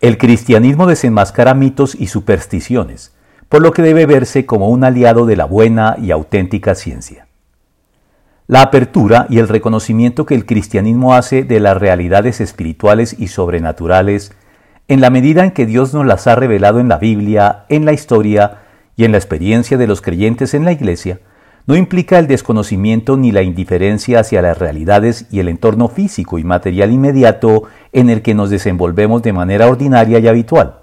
El cristianismo desenmascara mitos y supersticiones, por lo que debe verse como un aliado de la buena y auténtica ciencia. La apertura y el reconocimiento que el cristianismo hace de las realidades espirituales y sobrenaturales, en la medida en que Dios nos las ha revelado en la Biblia, en la historia y en la experiencia de los creyentes en la Iglesia, no implica el desconocimiento ni la indiferencia hacia las realidades y el entorno físico y material inmediato en el que nos desenvolvemos de manera ordinaria y habitual,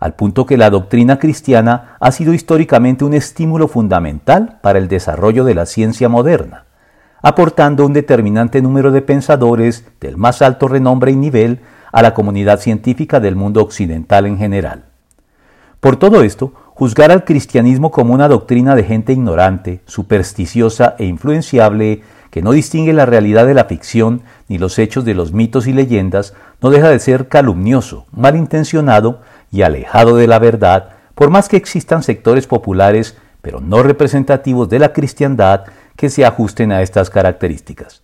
al punto que la doctrina cristiana ha sido históricamente un estímulo fundamental para el desarrollo de la ciencia moderna, aportando un determinante número de pensadores del más alto renombre y nivel a la comunidad científica del mundo occidental en general. Por todo esto, juzgar al cristianismo como una doctrina de gente ignorante, supersticiosa e influenciable que no distingue la realidad de la ficción ni los hechos de los mitos y leyendas, no deja de ser calumnioso, malintencionado y alejado de la verdad, por más que existan sectores populares, pero no representativos de la cristiandad, que se ajusten a estas características.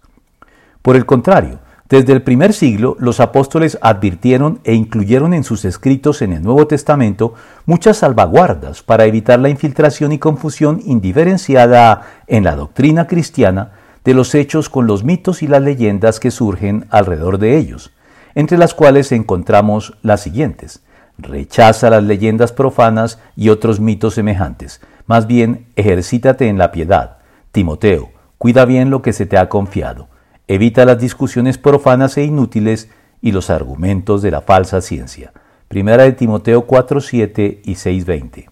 Por el contrario, desde el primer siglo, los apóstoles advirtieron e incluyeron en sus escritos en el Nuevo Testamento muchas salvaguardas para evitar la infiltración y confusión indiferenciada en la doctrina cristiana de los hechos con los mitos y las leyendas que surgen alrededor de ellos, entre las cuales encontramos las siguientes. Rechaza las leyendas profanas y otros mitos semejantes. Más bien, ejercítate en la piedad. Timoteo, cuida bien lo que se te ha confiado Evita las discusiones profanas e inútiles y los argumentos de la falsa ciencia. Primera de Timoteo 4.7 y 6.20.